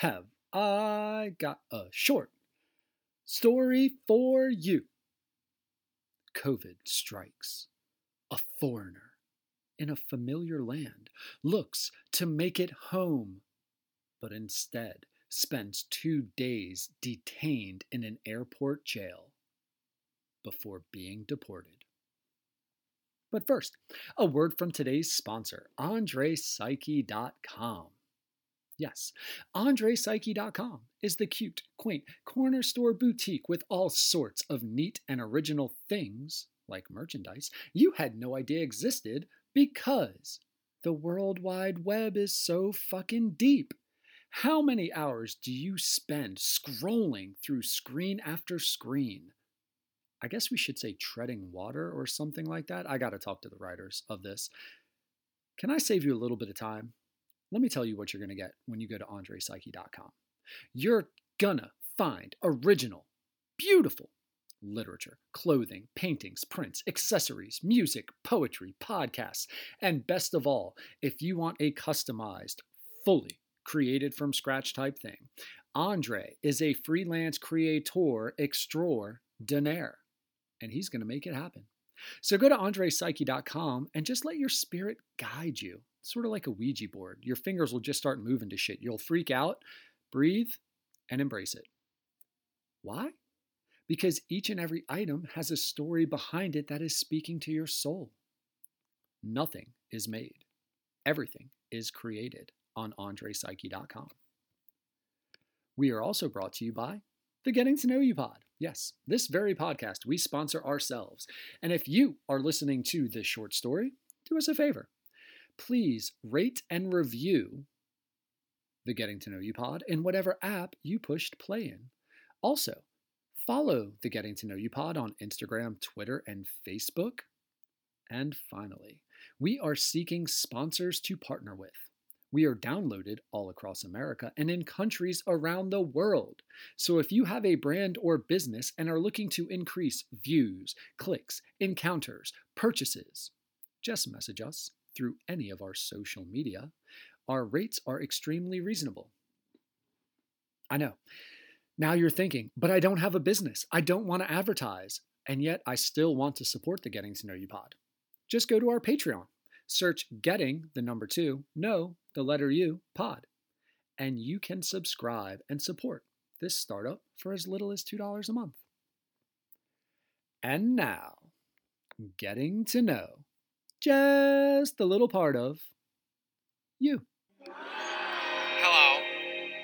have I got a short story for you. COVID strikes. A foreigner in a familiar land looks to make it home, but instead spends two days detained in an airport jail before being deported. But first, a word from today's sponsor, AndrePsyche.com. Yes, AndrePsyche.com is the cute, quaint corner store boutique with all sorts of neat and original things, like merchandise, you had no idea existed because the World Wide Web is so fucking deep. How many hours do you spend scrolling through screen after screen? I guess we should say treading water or something like that. I got to talk to the writers of this. Can I save you a little bit of time? Let me tell you what you're going to get when you go to AndrePsyche.com. You're gonna find original, beautiful literature, clothing, paintings, prints, accessories, music, poetry, podcasts, and best of all, if you want a customized, fully created from scratch type thing, Andre is a freelance creator extraordinaire, and he's going to make it happen. So go to andrepsyche.com and just let your spirit guide you. Sort of like a Ouija board. Your fingers will just start moving to shit. You'll freak out, breathe, and embrace it. Why? Because each and every item has a story behind it that is speaking to your soul. Nothing is made, everything is created on AndrePsyche.com. We are also brought to you by the Getting to Know You Pod. Yes, this very podcast we sponsor ourselves. And if you are listening to this short story, do us a favor. Please rate and review the Getting to Know You Pod in whatever app you pushed play in. Also, follow the Getting to Know You Pod on Instagram, Twitter, and Facebook. And finally, we are seeking sponsors to partner with. We are downloaded all across America and in countries around the world. So if you have a brand or business and are looking to increase views, clicks, encounters, purchases, just message us through any of our social media. Our rates are extremely reasonable. I know. Now you're thinking, but I don't have a business. I don't want to advertise. And yet I still want to support the Getting to Know You pod. Just go to our Patreon, search Getting the number two, no, the letter U, pod, and you can subscribe and support this startup for as little as $2 a month. And now, getting to know just a little part of you. Hello.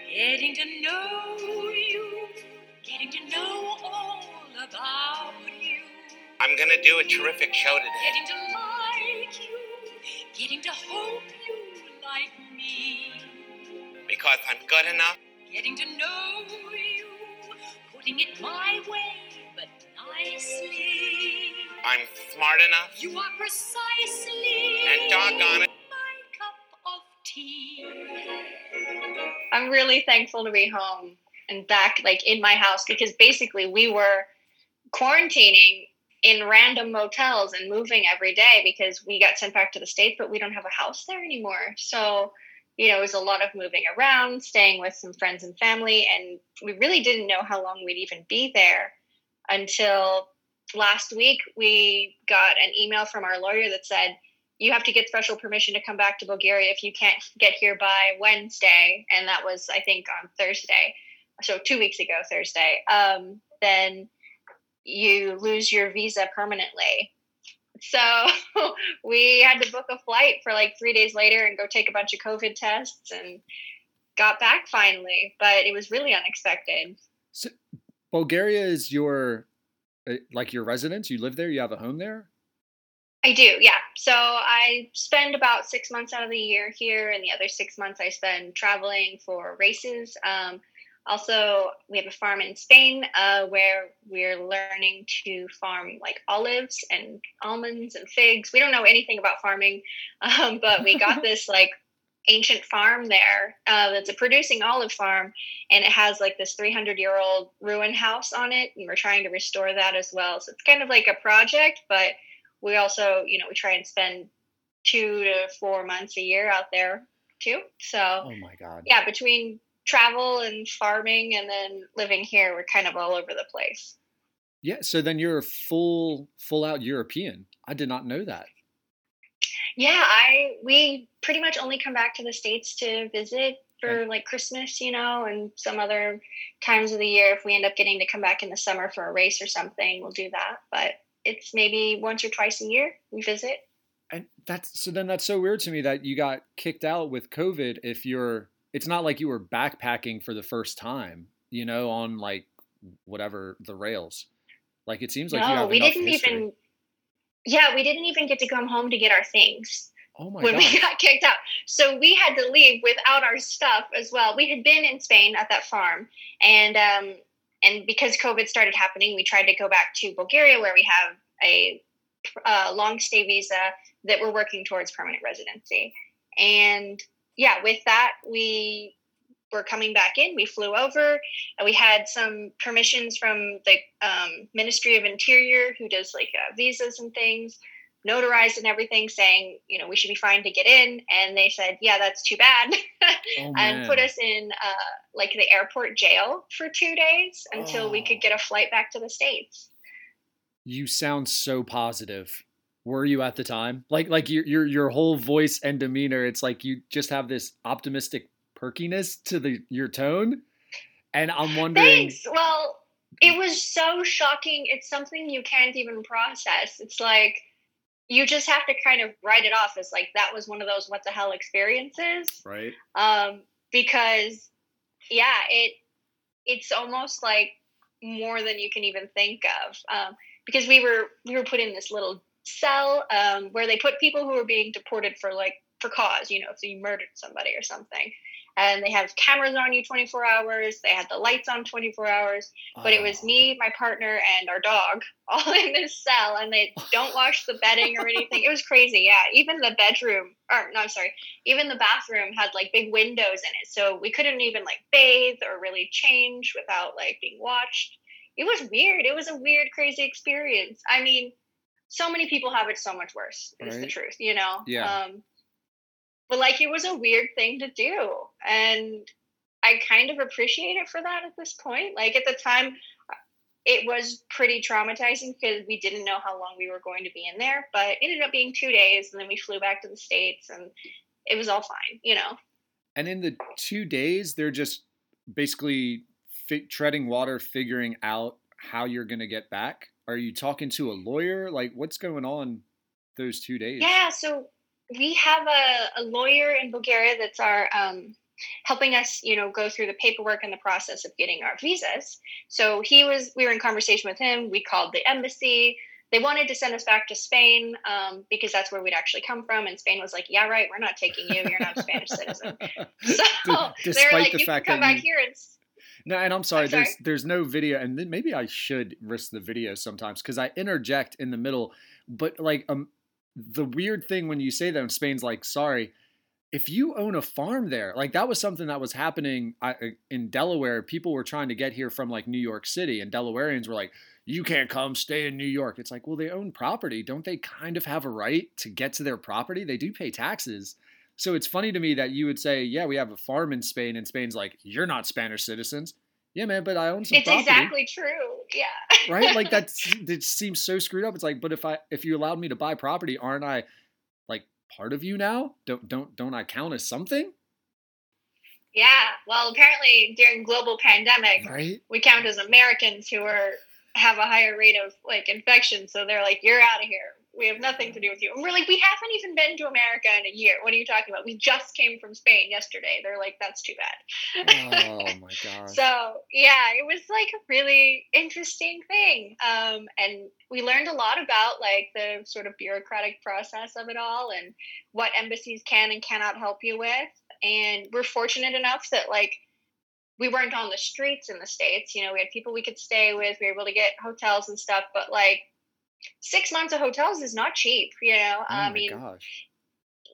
Getting to know you, getting to know all about you. I'm gonna do a terrific show today. Getting to like you, getting to hope you like me. Because I'm good enough. Getting to know you, putting it my way, but nicely. I'm smart enough. You are precisely And doggone it. my cup of tea. I'm really thankful to be home and back like in my house because basically we were quarantining in random motels and moving every day because we got sent back to the states but we don't have a house there anymore. So, you know, it was a lot of moving around, staying with some friends and family and we really didn't know how long we'd even be there until last week we got an email from our lawyer that said you have to get special permission to come back to Bulgaria if you can't get here by Wednesday, and that was I think on Thursday, so two weeks ago Thursday. Um, then you lose your visa permanently. So we had to book a flight for like three days later and go take a bunch of COVID tests and got back finally, but it was really unexpected. So, Bulgaria is your like your residence. You live there. You have a home there. I do, yeah. So I spend about six months out of the year here, and the other six months I spend traveling for races. Um, also, we have a farm in Spain uh, where we're learning to farm like olives and almonds and figs. We don't know anything about farming, um, but we got this like ancient farm there uh, that's a producing olive farm, and it has like this 300 year old ruin house on it, and we're trying to restore that as well. So it's kind of like a project, but we also, you know, we try and spend two to four months a year out there too. So Oh my god. yeah, between travel and farming and then living here, we're kind of all over the place. Yeah, so then you're a full full out European. I did not know that. Yeah, I we pretty much only come back to the states to visit for like Christmas, you know, and some other times of the year. If we end up getting to come back in the summer for a race or something, we'll do that. But it's maybe once or twice a year we visit. And that's so then that's so weird to me that you got kicked out with COVID if you're it's not like you were backpacking for the first time, you know, on like whatever the rails. Like it seems like you No, have we didn't history. even. Yeah, we didn't even get to come home to get our things Oh my when we got kicked out. So we had to leave without our stuff as well. We had been in Spain at that farm, and um, and because COVID started happening, we tried to go back to Bulgaria, where we have a uh, long stay visa that we're working towards permanent residency. And yeah, with that, we were coming back in. We flew over. And we had some permissions from the um, Ministry of Interior, who does like uh, visas and things, notarized and everything, saying you know we should be fine to get in. And they said, yeah, that's too bad, Oh, and put us in uh, like the airport jail for two days until we Oh. could get a flight back to the states. You sound so positive. Were you at the time? Like like your your your whole voice and demeanor, it's like you just have this optimistic perkiness to the your tone. And I'm wondering Thanks. Well, it was so shocking. It's something you can't even process. It's like you just have to kind of write it off as like that was one of those what the hell experiences. right? Um, because yeah, it it's almost like more than you can even think of. Um, because we were we were put in this little cell um, where they put people who were being deported for like for cause, you know, if you murdered somebody or something. And they have cameras on you 24 hours. They had the lights on 24 hours. But it was Oh. me, my partner, and our dog all in this cell, and they don't wash the bedding or anything. It was crazy. Yeah, even the bedroom, or no, I'm sorry, even the bathroom had like big windows in it, so we couldn't even like bathe or really change without like being watched. It was weird. It was a weird, crazy experience. I mean, so many people have it so much worse. Is the truth, you know? Yeah. Um, but like, it was a weird thing to do, and I kind of appreciate it for that at this point. Like at the time, uh, it was pretty traumatizing because we didn't know how long we were going to be in there, but it ended up being two days, and then we flew back to the states, and it was all fine, you know. And in the two days, they're just basically fi- treading water, figuring out how you're going to get back. Are you talking to a lawyer? Like, what's going on those two days? Yeah, so we have a, a lawyer in Bulgaria that's our um, helping us, you know, go through the paperwork and the process of getting our visas. So he was, we were in conversation with him. We called the embassy. They wanted to send us back to Spain um, because that's where we'd actually come from. And Spain was like, "Yeah, right. We're not taking you. You're not a Spanish citizen." So they Despite were like, the "You fact can come back you- here." And No, and I'm sorry, I'm sorry? there's there's no video, and maybe I should risk the video sometimes because I interject in the middle. But like, um, the weird thing when you say that in Spain's like, sorry, if you own a farm there, like that was something that was happening uh, uh, in Delaware. People were trying to get here from like New York City, and Delawareans were like, you can't come, stay in New York. It's like, well, they own property, don't they? Kind of have a right to get to their property. They do pay taxes. So it's funny to me that you would say, yeah, we have a farm in Spain, and Spain's like, you're not Spanish citizens. Yeah, man, but I own some it's property. exactly true. Yeah. right? Like that's it seems so screwed up. It's like, but if I if you allowed me to buy property, aren't I like part of you now? Don't don't don't I count as something? Yeah. Well, apparently during global pandemic, Right? we count as Americans who are have a higher rate of like infection. So they're like, "You're out of here. We have nothing to do with you." And we're like, "We haven't even been to America in a year. What are you talking about? We just came from Spain yesterday." They're like, "That's too bad." Oh my gosh. So yeah, it was like a really interesting thing, um, and we learned a lot about like the sort of bureaucratic process of it all and what embassies can and cannot help you with. And we're fortunate enough that like we weren't on the streets in the states. You know, we had people we could stay with. We were able to get hotels and stuff, but like six months of hotels is not cheap. You know, oh I mean, gosh.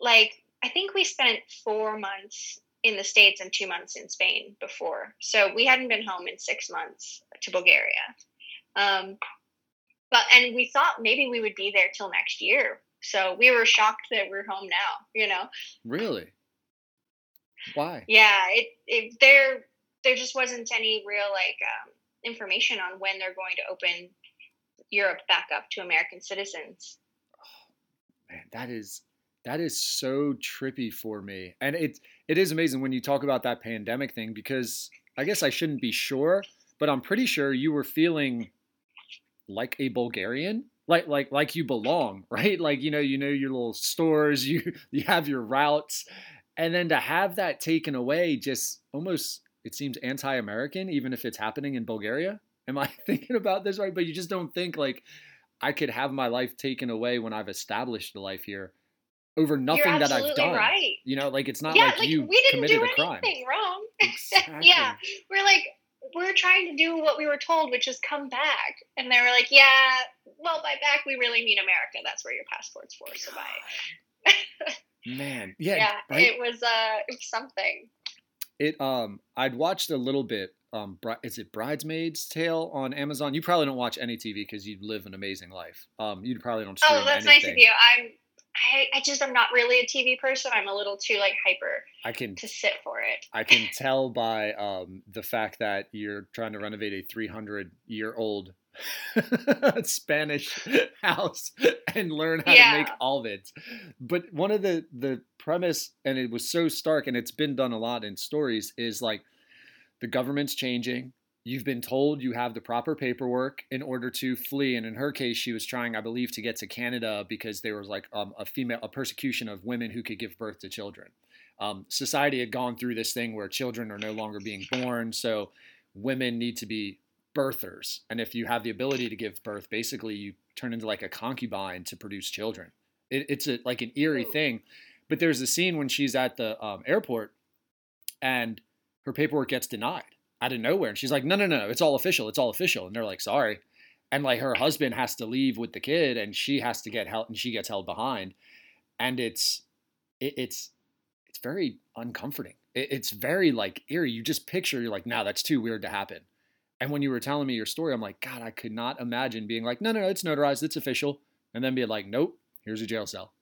like I think we spent four months in the States and two months in Spain before. So we hadn't been home in six months to Bulgaria. Um, but and we thought maybe we would be there till next year. So we were shocked that we're home now, you know. Really? Why? Yeah, it, it there there just wasn't any real like um, information on when they're going to open Europe back up to American citizens. Oh, man, that is that is so trippy for me. And it it is amazing when you talk about that pandemic thing because I guess I shouldn't be sure, but I'm pretty sure you were feeling like a Bulgarian. Like like like you belong, right? Like you know, you know your little stores, you you have your routes. And then to have that taken away just almost it seems anti-American even if it's happening in Bulgaria. Am I thinking about this right? But you just don't think like I could have my life taken away when I've established a life here over nothing that I've done. right. You know, like it's not yeah, like, like you we didn't committed do a crime. anything wrong. Exactly. yeah, we're like we're trying to do what we were told, which is come back, and they were like, yeah, well, by back we really mean America. That's where your passport's for. So bye. Man, yeah, Yeah, right? it was uh, it was something. It um I'd watched a little bit um Bri- is it Bridesmaid's Tale on Amazon? You probably don't watch any TV because you live an amazing life. Um you probably don't stream Oh, that's anything. nice of you. I'm. I, I just am not really a TV person. I'm a little too like hyper I can to sit for it. I can tell by um the fact that you're trying to renovate a 300 year old Spanish house and learn how to make Yeah. almonds. But one of the the premise and it was so stark and it's been done a lot in stories is like the government's changing. You've been told you have the proper paperwork in order to flee, and in her case, she was trying, I believe, to get to Canada because there was like um, a female, a persecution of women who could give birth to children. Um, society had gone through this thing where children are no longer being born, so women need to be birthers, and if you have the ability to give birth, basically you turn into like a concubine to produce children. It, it's a, like an eerie thing. But there's a scene when she's at the um, airport, and her paperwork gets denied out of nowhere. And she's like, no, no, no, it's all official. It's all official. And they're like, sorry. And like her husband has to leave with the kid and she has to get held and she gets held behind. And it's, it, it's, it's very uncomforting. It, it's very like eerie. You just picture, you're like, no, that's too weird to happen. And when you were telling me your story, I'm like, God, I could not imagine being like, no, no, no, it's notarized. It's official. And then being like, nope, here's a jail cell.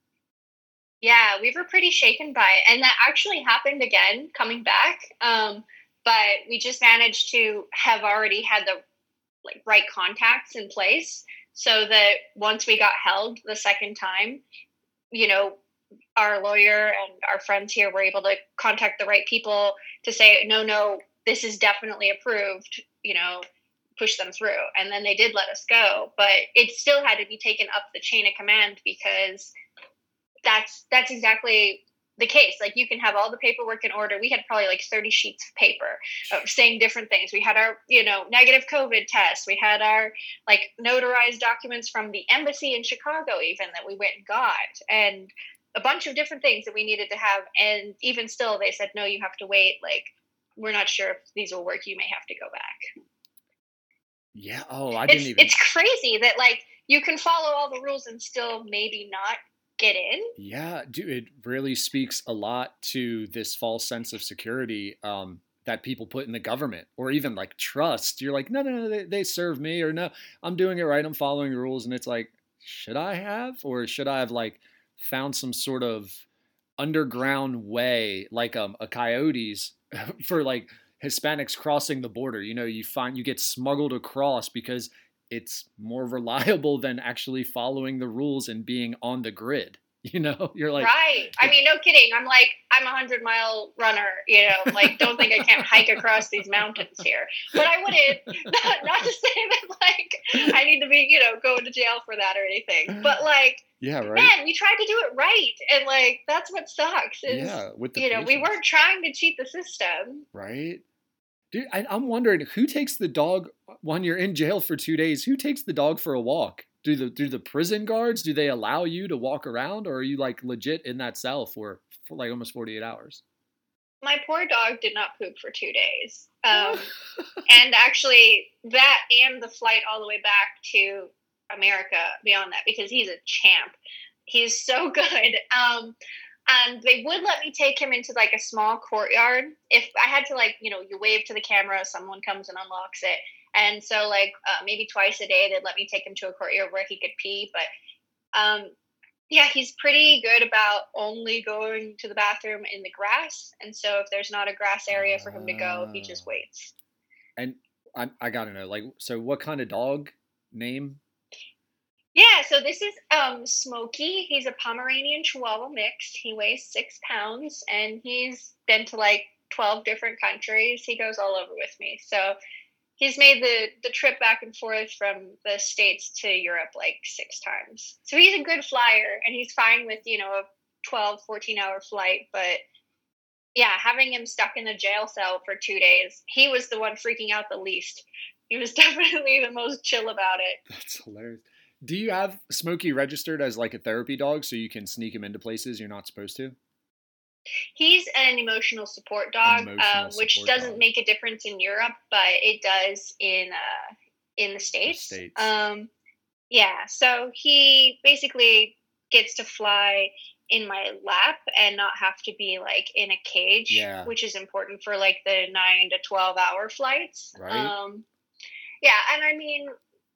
Yeah, we were pretty shaken by it, and that actually happened again coming back. Um, but we just managed to have already had the like right contacts in place, so that once we got held the second time, you know, our lawyer and our friends here were able to contact the right people to say, no, no, this is definitely approved. You know, push them through, and then they did let us go. But it still had to be taken up the chain of command because that's that's exactly the case. Like you can have all the paperwork in order. We had probably like 30 sheets of paper of saying different things. We had our, you know, negative COVID test. We had our like notarized documents from the embassy in Chicago, even that we went and got, and a bunch of different things that we needed to have. And even still, they said, no, you have to wait. Like, we're not sure if these will work. You may have to go back. Yeah. Oh, I It's, didn't even. it's crazy that like you can follow all the rules and still maybe not get in. Yeah, dude, it really speaks a lot to this false sense of security um, that people put in the government or even like trust. You're like, no, no, no, they, they serve me, or no, I'm doing it right, I'm following the rules. And it's like, should I have, or should I have like found some sort of underground way, like um, a coyotes for like Hispanics crossing the border? You know, you find you get smuggled across because it's more reliable than actually following the rules and being on the grid. You know, you're like, right. I mean, no kidding. I'm like, I'm a hundred mile runner, you know, like don't think I can't hike across these mountains here. But I wouldn't, not, not to say that like I need to be, you know, going to jail for that or anything. But like, yeah, right. man, we tried to do it right. And like, that's what sucks is, yeah, with the you know, we weren't trying to cheat the system. right. Dude, I, I'm wondering who takes the dog when you're in jail for two days. Who takes the dog for a walk? Do the do the prison guards? Do they allow you to walk around, or are you like legit in that cell for, for like almost 48 hours? My poor dog did not poop for two days. Um, and actually, that and the flight all the way back to America beyond that, because he's a champ. He's so good. Um, and they would let me take him into like a small courtyard. If I had to, like, you know, you wave to the camera, someone comes and unlocks it. And so, like, uh, maybe twice a day, they'd let me take him to a courtyard where he could pee. But um, Yeah, he's pretty good about only going to the bathroom in the grass. And so if there's not a grass area for him to go, he just Ah. waits. And I, I gotta know, like, so what kind of dog name? Yeah, so this is um Smokey. He's a Pomeranian Chihuahua mix. He weighs six pounds and he's been to like 12 different countries. He goes all over with me. So he's made the, the trip back and forth from the States to Europe like six times. So he's a good flyer and he's fine with, you know, a 12, 14 hour flight. But yeah, having him stuck in a jail cell for two days, he was the one freaking out the least. He was definitely the most chill about it. That's hilarious. Do you have Smokey registered as like a therapy dog so you can sneak him into places you're not supposed to? He's an emotional support dog, Emotional um, which support doesn't dog. make a difference in Europe, but it does in uh, in the states. States. Um, yeah, so he basically gets to fly in my lap and not have to be like in a cage, Yeah. which is important for like the nine to twelve hour flights. Right. Um, yeah, and I mean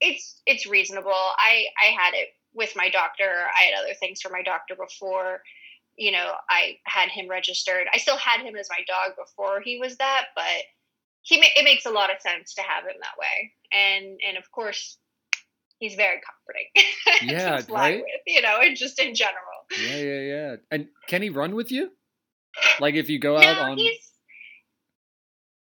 it's it's reasonable. I I had it with my doctor. I had other things for my doctor before. You know, I had him registered. I still had him as my dog before he was that, but he ma- it makes a lot of sense to have him that way. And and of course, he's very comforting. Yeah, to fly right? with, you know, and just in general. Yeah, yeah, yeah. And can he run with you? Like if you go out on he's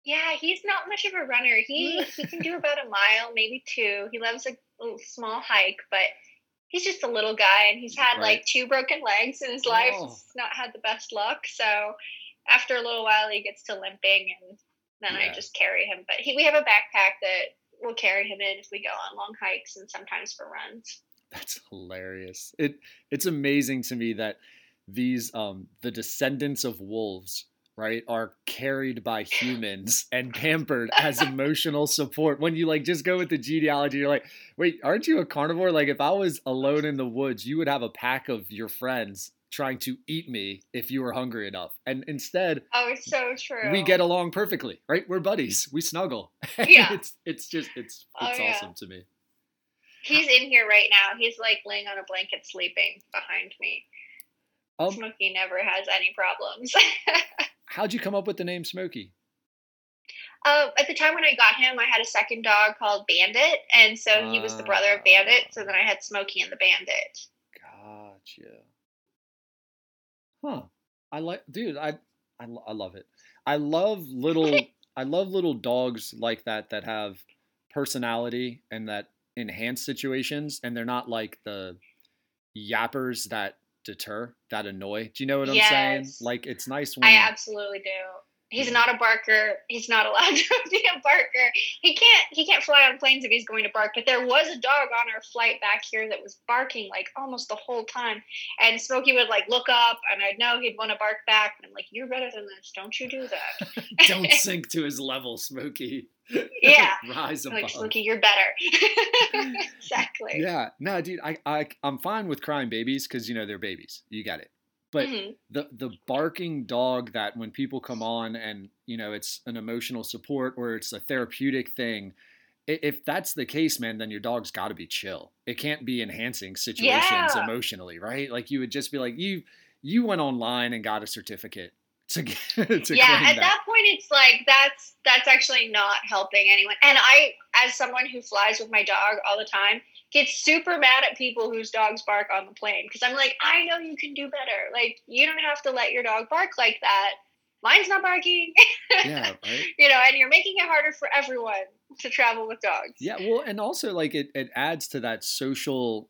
yeah, he's not much of a runner. He he can do about a mile, maybe two. He loves a little small hike, but he's just a little guy, and he's had Right. like two broken legs in his life. Oh. He's not had the best luck. So after a little while, he gets to limping, and then Yeah. I just carry him. But he, we have a backpack that we'll carry him in if we go on long hikes and sometimes for runs. That's hilarious. It it's amazing to me that these um the descendants of wolves, right, are carried by humans and pampered as emotional support. When you like just go with the genealogy, you're like, wait, aren't you a carnivore? Like if I was alone in the woods, you would have a pack of your friends trying to eat me if you were hungry enough. And instead, Oh, it's so true. we get along perfectly, right? We're buddies. We snuggle. Yeah. it's it's just it's Oh, it's yeah. awesome to me. He's in here right now. He's like laying on a blanket sleeping behind me. Um, Smokey never has any problems. how'd you come up with the name Smokey? uh, at the time when I got him, I had a second dog called Bandit, and so he was the brother of Bandit. So then I had Smokey and the Bandit. Gotcha. Huh. I like, dude. I, I, I love it. I love little, I love little dogs like that that have personality and that enhance situations, and they're not like the yappers that deter, that annoy. Do you know what I'm saying? Like it's nice when I absolutely do. He's not a barker. He's not allowed to be a barker. He can't. He can't fly on planes if he's going to bark. But there was a dog on our flight back here that was barking like almost the whole time. And Smokey would like look up, and I'd know he'd want to bark back. And I'm like, "You're better than this. Don't you do that." don't sink to his level, Smokey. Yeah. Rise above. like Smokey, you're better. exactly. Yeah, no, dude, I, I I'm fine with crying babies because you know they're babies. You got it. But Mhm. the the barking dog that when people come on and you know it's an emotional support or it's a therapeutic thing, if that's the case, man, then your dog's got to be chill. It can't be enhancing situations Yeah. emotionally, right? Like you would just be like you you went online and got a certificate to get, to yeah at that. that point it's like that's that's actually not helping anyone and i as someone who flies with my dog all the time get super mad at people whose dogs bark on the plane because i'm like i know you can do better like you don't have to let your dog bark like that mine's not barking yeah, right. you know and you're making it harder for everyone to travel with dogs Yeah, well, and also like it, it adds to that social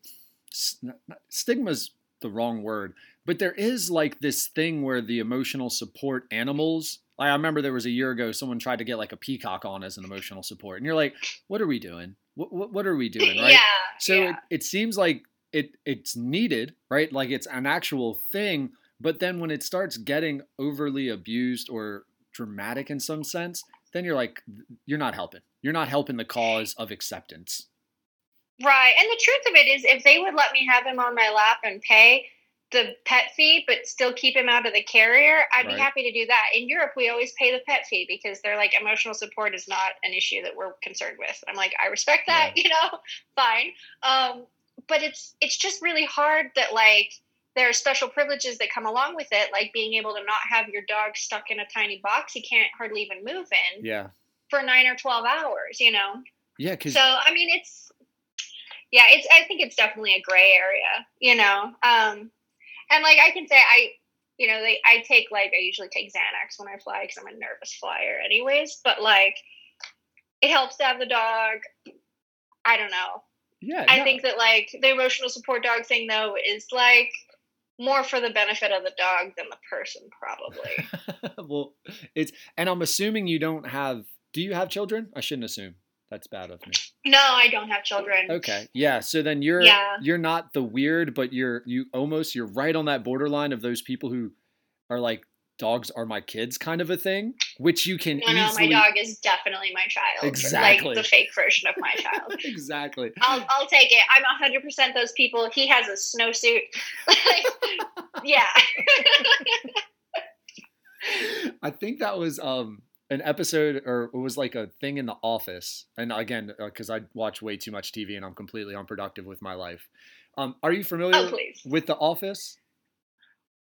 s- not- not- stigma's the wrong word, but there is like this thing where the emotional support animals. Like I remember there was a year ago, someone tried to get like a peacock on as an emotional support, and you're like, "What are we doing? What what, what are we doing?" Right? yeah So yeah. it, it seems like it it's needed, right? Like it's an actual thing. But then when it starts getting overly abused or dramatic in some sense, then you're like, you're not helping. You're not helping the cause of acceptance. Right. And the truth of it is, if they would let me have him on my lap and pay the pet fee, but still keep him out of the carrier, I'd Right. be happy to do that. In Europe, we always pay the pet fee because they're like, emotional support is not an issue that we're concerned with. I'm like, I respect that, you know, fine. Um, but it's it's just really hard that like there are special privileges that come along with it, like being able to not have your dog stuck in a tiny box he can't hardly even move in Yeah. for nine or 12 hours, you know? Yeah, because So, I mean, it's, yeah, it's, I think it's definitely a gray area, you know? Um, and like I can say, I, you know, they, I take like, I usually take Xanax when I fly because I'm a nervous flyer, anyways, but like, it helps to have the dog. I don't know. yeah, I no. think that like the emotional support dog thing though is like more for the benefit of the dog than the person, probably. well, it's and I'm assuming you don't have. Do you have children? I shouldn't assume. That's bad of me. no, I don't have children. Okay. Yeah. So then you're Yeah. you're not the weird, but you're you almost you're right on that borderline of those people who are like dogs are my kids kind of a thing, which you can No, no, my dog is definitely my child. Exactly. Like the fake version of my child. exactly. I'll, I'll take it. I'm 100% those people. He has a snowsuit. like, yeah. I think that was um an episode or it was like a thing in the office. And again, because I watch way too much TV and I'm completely unproductive with my life. Um, are you familiar Oh, with The Office?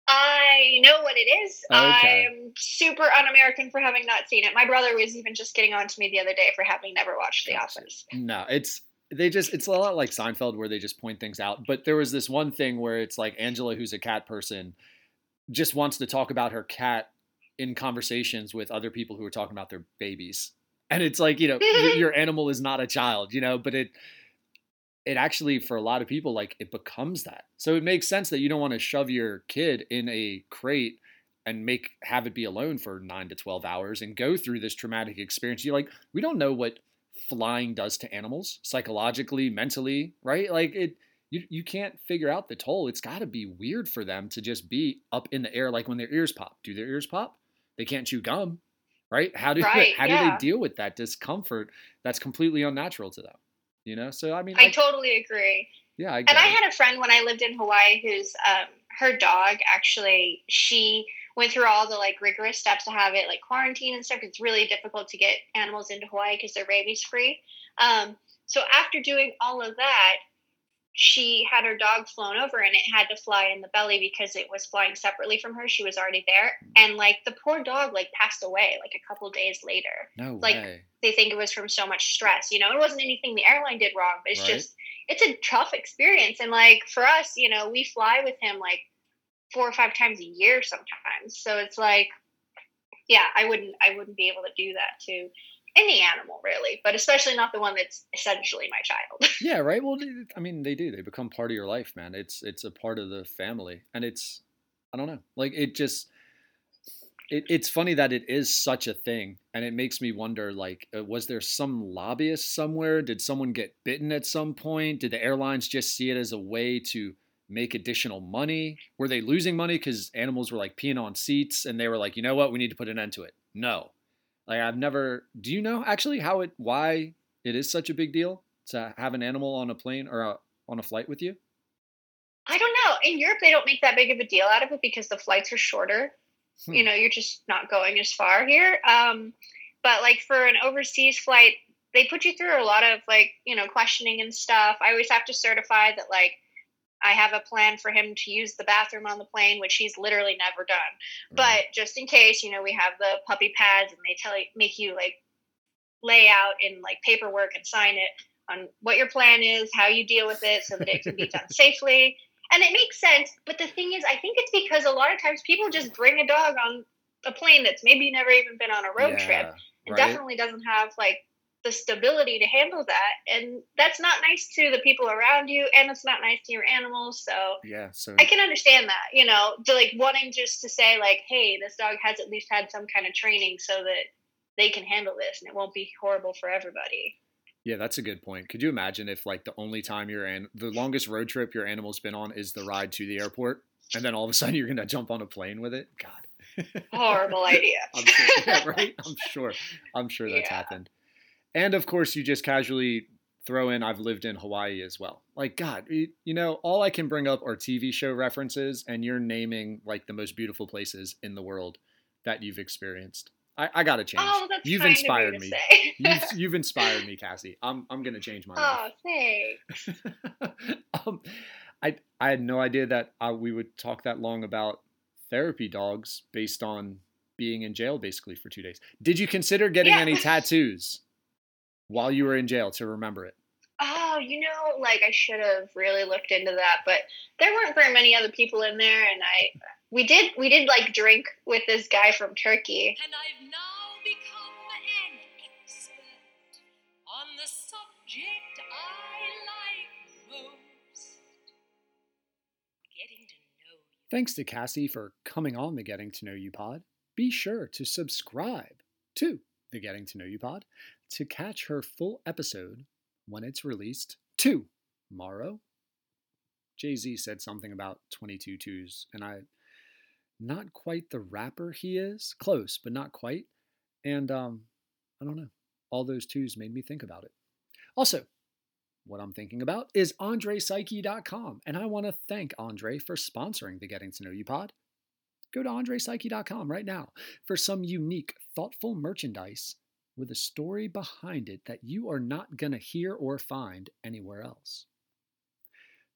I know what it is. Okay. I'm super un American for having not seen it. My brother was even just getting on to me the other day for having never watched The Office. No, it's they just it's a lot like Seinfeld where they just point things out. But there was this one thing where it's like Angela, who's a cat person, just wants to talk about her cat in conversations with other people who are talking about their babies. And it's like, you know, your, animal is not a child, you know, but it it actually for a lot of people like it becomes that. So it makes sense that you don't want to shove your kid in a crate and make have it be alone for 9 to 12 hours and go through this traumatic experience. You're like we don't know what flying does to animals psychologically, mentally, right? Like it you you can't figure out the toll. It's got to be weird for them to just be up in the air like when their ears pop. Do their ears pop? They can't chew gum, right? How do Right, how do they deal with that discomfort that's completely unnatural to them? You know? So I mean I like, totally agree. yeah, I And I it. had a friend when I lived in Hawaii who's um, her dog actually she went through all the like rigorous steps to have it like quarantine and stuff. It's really difficult to get animals into Hawaii because they're rabies free. Um, so after doing all of that, she had her dog flown over and it had to fly in the belly because it was flying separately from her. She was already there, and like the poor dog like passed away like a couple days later no like, way. they think it was from so much stress. You know, it wasn't anything the airline did wrong, but it's Right. just it's a tough experience. And like for us, you know, we fly with him like four or five times a year sometimes. So it's like, yeah, I wouldn't I wouldn't be able to do that to any animal really, but especially not the one that's essentially my child. Yeah, right. Well, I mean, they do. They become part of your life, man. It's it's a part of the family, and it's I don't know. Like it just it, it's funny that it is such a thing, and it makes me wonder. Like, uh, was there some lobbyist somewhere? Did someone get bitten at some point? Did the airlines just see it as a way to make additional money? Were they losing money because animals were like peeing on seats, and they were like, you know what, we need to put an end to it? No. Like I've never. Do you know actually how it why it is such a big deal to have an animal on a plane or a, on a flight with you? I don't know. In Europe they don't make that big of a deal out of it because the flights are shorter. Hmm. you know you're just not going as far here um but like for an overseas flight they put you through a lot of like you know questioning and stuff i always have to certify that like i have a plan for him to use the bathroom on the plane which he's literally never done. Mm-hmm. But just in case you know we have the puppy pads and they tell you make you like lay out in like paperwork and sign it on what your plan is how you deal with it so that it can be done safely. And it makes sense but the thing is i think it's because a lot of times people just bring a dog on a plane that's maybe never even been on a road trip and right? definitely doesn't have like the stability to handle that and that's not nice to the people around you and it's not nice to your animals so Yeah. So I can understand that, you know, to like wanting just to say like, hey, this dog has at least had some kind of training so that they can handle this and it won't be horrible for everybody. yeah, that's a good point. Could you imagine if like the only time you're in the longest road trip your animal's been on is the ride to the airport, and then all of a sudden you're gonna jump on a plane with it? God. Horrible idea. I'm sure, yeah, right? I'm sure. I'm sure that's Yeah. happened. And of course, you just casually throw in I've lived in Hawaii as well. Like God, you, know, all I can bring up are TV show references, and you're naming like the most beautiful places in the world that you've experienced. I, I gotta change. Oh, that's you've kind inspired of me. you to say. You've you've inspired me, Cassie. I'm I'm gonna change my oh, thanks. life. um, I I had no idea that uh, we would talk that long about therapy dogs based on being in jail basically for two days. Did you consider getting Yeah. any tattoos while you were in jail to remember it? Oh, you know, like I should have really looked into that, but there weren't very many other people in there, and I we did we did like drink with this guy from Turkey. And I've now become an expert on the subject I like most. Getting to know you. Thanks to Cassie for coming on the Getting to Know You pod. Be sure to subscribe to the Getting to Know You pod to catch her full episode when it's released tomorrow. Jay Z said something about 22 twos, and I, not quite the rapper he is, close, but not quite. And um, I don't know. All those twos made me think about it. Also, what I'm thinking about is AndrePsyche.com, and I want to thank Andre for sponsoring the Getting to Know You pod. Go to AndrePsyche.com right now for some unique, thoughtful merchandise with a story behind it that you are not going to hear or find anywhere else.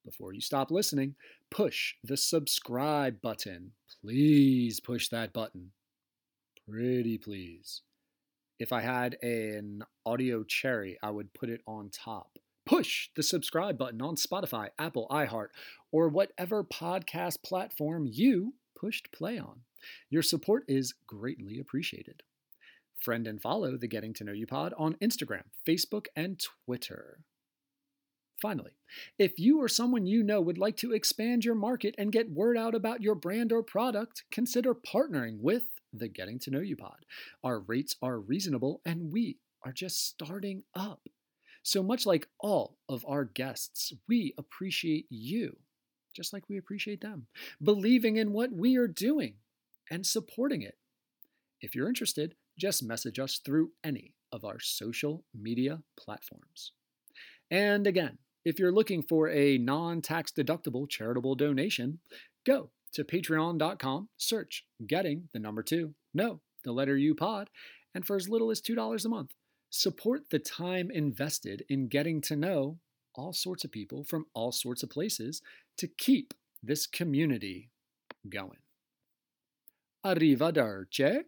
Before you stop listening, push the subscribe button. Please push that button. Pretty please. If I had an audio cherry, I would put it on top push the subscribe button on Spotify, Apple, iHeart, or whatever podcast platform you pushed play on. Your support is greatly appreciated. Friend and follow the Getting to Know You pod on Instagram, Facebook, and Twitter. Finally, if you or someone you know would like to expand your market and get word out about your brand or product, consider partnering with the Getting to Know You pod. Our rates are reasonable and we are just starting up. So much like all of our guests, we appreciate you, just like we appreciate them, believing in what we are doing and supporting it. If you're interested, just message us through any of our social media platforms. And again, if you're looking for a non tax deductible charitable donation, go to patreon.com, search getting the number two, no, the letter U pod, and for as little as $2 a month, support the time invested in getting to know all sorts of people from all sorts of places to keep this community going. Arrivederci.